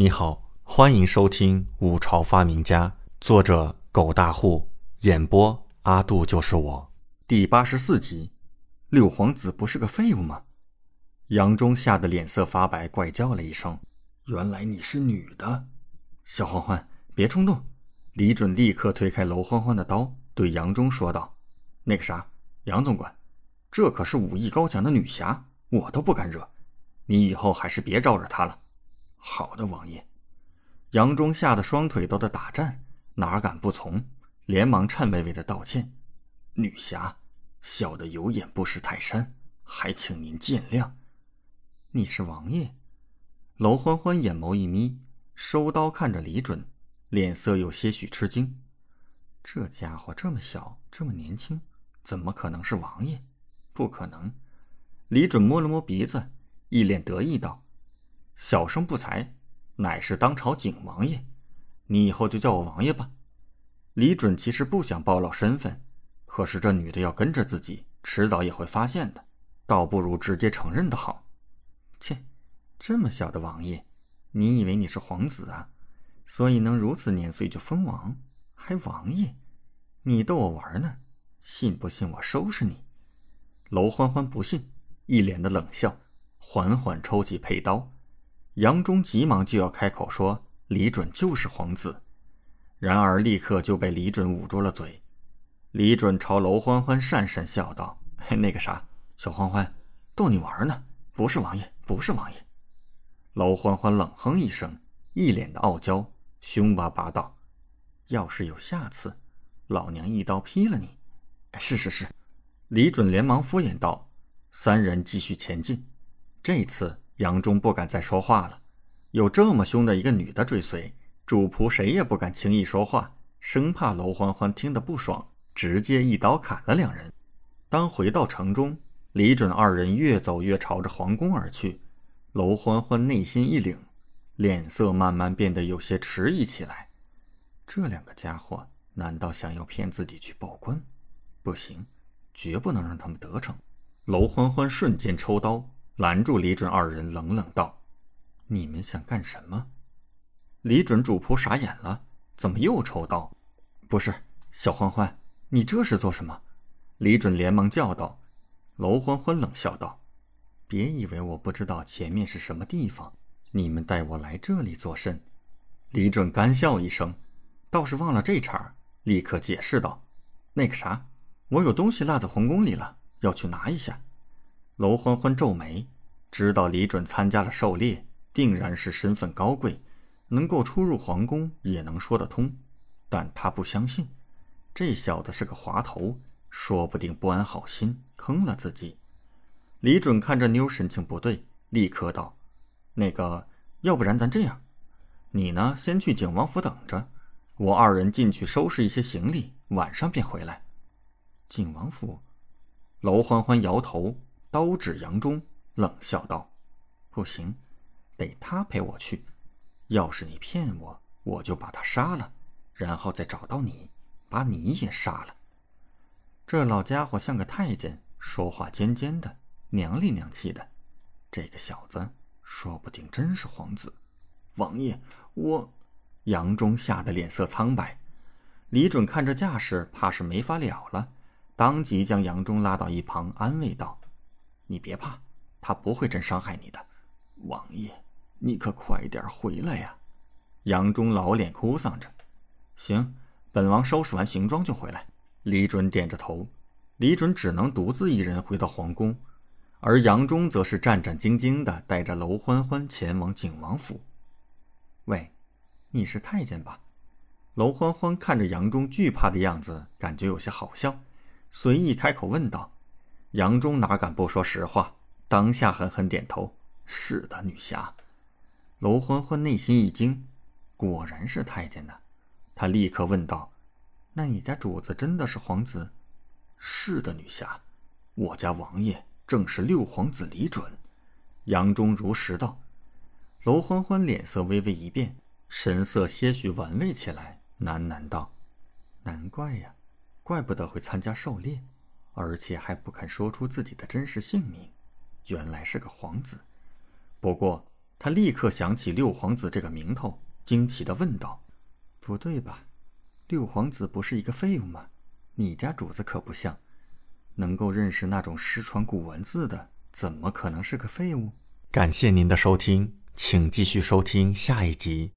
你好，欢迎收听《五朝发明家》，作者狗大户，演播阿杜就是我，第八十四集。六皇子不是个废物吗？杨忠吓得脸色发白，怪叫了一声：“原来你是女的！”小欢欢，别冲动。李准立刻推开娄欢欢的刀，对杨忠说道：“那个啥，杨总管，这可是武艺高强的女侠，我都不敢惹。你以后还是别招惹她了。”好的，王爷。杨忠吓得双腿都在打颤，哪敢不从？连忙颤巍巍的道歉：“女侠，小的有眼不识泰山，还请您见谅。”你是王爷？娄欢欢眼眸一眯，收刀看着李准，脸色有些许吃惊。这家伙这么小，这么年轻，怎么可能是王爷？不可能！李准摸了摸鼻子，一脸得意道。小生不才，乃是当朝景王爷，你以后就叫我王爷吧。李准其实不想暴露身份，可是这女的要跟着自己，迟早也会发现的，倒不如直接承认的好。切，这么小的王爷，你以为你是皇子啊？所以能如此年岁就封王，还王爷？你逗我玩呢？信不信我收拾你？娄欢欢不信，一脸的冷笑，缓缓抽起佩刀。杨忠急忙就要开口说：“李准就是皇子。”然而立刻就被李准捂住了嘴。李准朝娄欢欢讪讪笑道：“ 那个啥，小欢欢，逗你玩呢，不是王爷，不是王爷。”娄欢欢冷哼一声，一脸的傲娇，凶巴巴道：“要是有下次，老娘一刀劈了你！”“是是是。”李准连忙敷衍道。三人继续前进。这次。杨忠不敢再说话了，有这么凶的一个女的追随，主仆谁也不敢轻易说话，生怕娄欢欢听得不爽，直接一刀砍了两人。当回到城中，李准二人越走越朝着皇宫而去，娄欢欢内心一凛，脸色慢慢变得有些迟疑起来。这两个家伙难道想要骗自己去报官？不行，绝不能让他们得逞。娄欢欢瞬间抽刀。拦住李准二人，冷冷道：“你们想干什么？”李准主仆傻眼了，怎么又抽刀？不是小欢欢，你这是做什么？李准连忙叫道。娄欢欢冷笑道：“别以为我不知道前面是什么地方，你们带我来这里做甚？”李准干笑一声，倒是忘了这茬，立刻解释道：“那个啥，我有东西落在皇宫里了，要去拿一下。”娄欢欢皱眉，知道李准参加了狩猎，定然是身份高贵，能够出入皇宫也能说得通。但他不相信，这小子是个滑头，说不定不安好心坑了自己。李准看这妞神情不对，立刻道：“那个，要不然咱这样，你呢先去景王府等着，我二人进去收拾一些行李，晚上便回来。”景王府，娄欢欢摇头。刀指杨忠，冷笑道：“不行，得他陪我去。要是你骗我，我就把他杀了，然后再找到你，把你也杀了。”这老家伙像个太监，说话尖尖的，娘里娘气的。这个小子说不定真是皇子。王爷，我……杨忠吓得脸色苍白。李准看这架势，怕是没法了了，当即将杨忠拉到一旁，安慰道。你别怕，他不会真伤害你的。王爷，你可快点回来呀！杨忠老脸哭丧着。行，本王收拾完行装就回来。李准点着头。李准只能独自一人回到皇宫，而杨忠则是战战兢兢的带着娄欢欢前往景王府。喂，你是太监吧？娄欢欢看着杨忠惧怕的样子，感觉有些好笑，随意开口问道。杨忠哪敢不说实话？当下狠狠点头：“是的，女侠。”娄欢欢内心一惊，果然是太监呢。他立刻问道：“那你家主子真的是皇子？”“是的，女侠，我家王爷正是六皇子李准。”杨忠如实道。娄欢欢脸色微微一变，神色些许玩味起来，喃喃道：“难怪呀，怪不得会参加狩猎。”而且还不肯说出自己的真实姓名，原来是个皇子。不过他立刻想起六皇子这个名头，惊奇地问道：“不对吧？六皇子不是一个废物吗？你家主子可不像，能够认识那种失传古文字的，怎么可能是个废物？”感谢您的收听，请继续收听下一集。